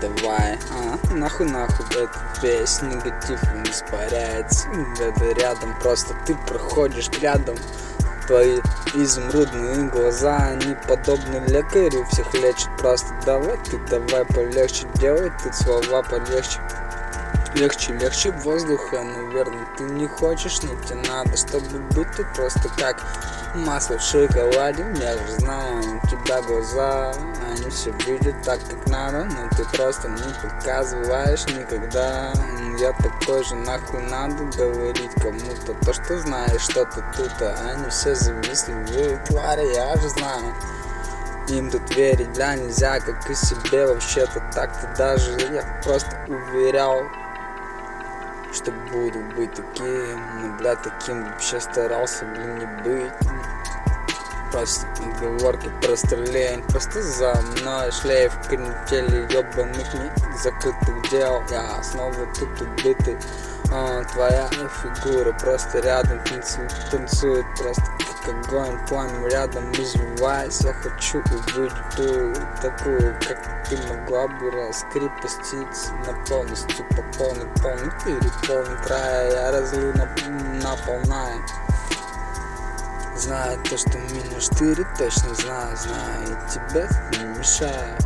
давай. А, Нахуй, нахуй, этот весь негатив он испаряется. Это рядом, просто ты проходишь рядом. Твои изумрудные глаза, они подобны лекарю Всех лечат просто. Давай ты давай полегче Делай ты слова полегче. Легче, легче воздуха, наверное, ты не хочешь, но тебе надо, чтобы быть ты просто как масло в шоколаде. Я же знаю, у тебя глаза, они все видят так, как надо, но ты просто не показываешь никогда. Я такой же, нахуй надо говорить кому-то то, что знаешь что-то тут, а они все завистливые твари, я же знаю. Им тут верить, бля, нельзя, как и себе вообще-то так-то даже Я просто уверял что буду быть таким, но, бля, таким вообще старался, блин, не быть. Просто отговорки, просто лень, просто за мной шлейф канители ебаных не закрытых дел. Я снова тут убитый, а, твоя фигура просто рядом танцует, танцует просто огонь, пламя рядом извиваясь Я хочу увидеть ту, такую, как ты могла бы раскрепоститься На полностью пополнить, полный переполнить края Я разлю на, наполняя Знаю то, что меня штырит, точно знаю, знаю И тебе не мешаю.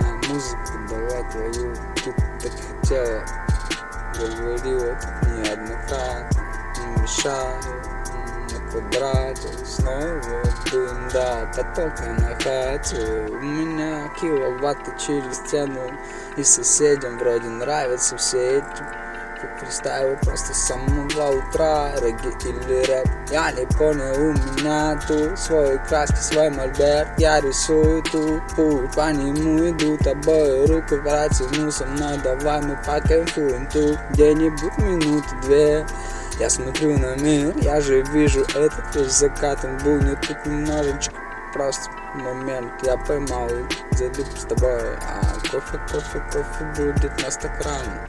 А, Музыка, давай твою, ты так хотела Говорила неоднократно, не мешаю квадрате Снова дым, да, потока на хате У меня киловатты через стену. И соседям вроде нравятся все эти фристайлы просто с самого утра Регги или рэп, я не понял, у меня тут Свои краски, свой мольберт, я рисую тут путь По нему идут обои руки, протяну со мной. Давай мы покайфуем тут. Где-нибудь минуты две я смотрю на мир, я же вижу этот весь закат, он был не тут немножечко просто момент Я поймал залип с тобой А кофе, кофе, кофе будет на стакан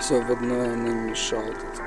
Все в одно нам мешал тут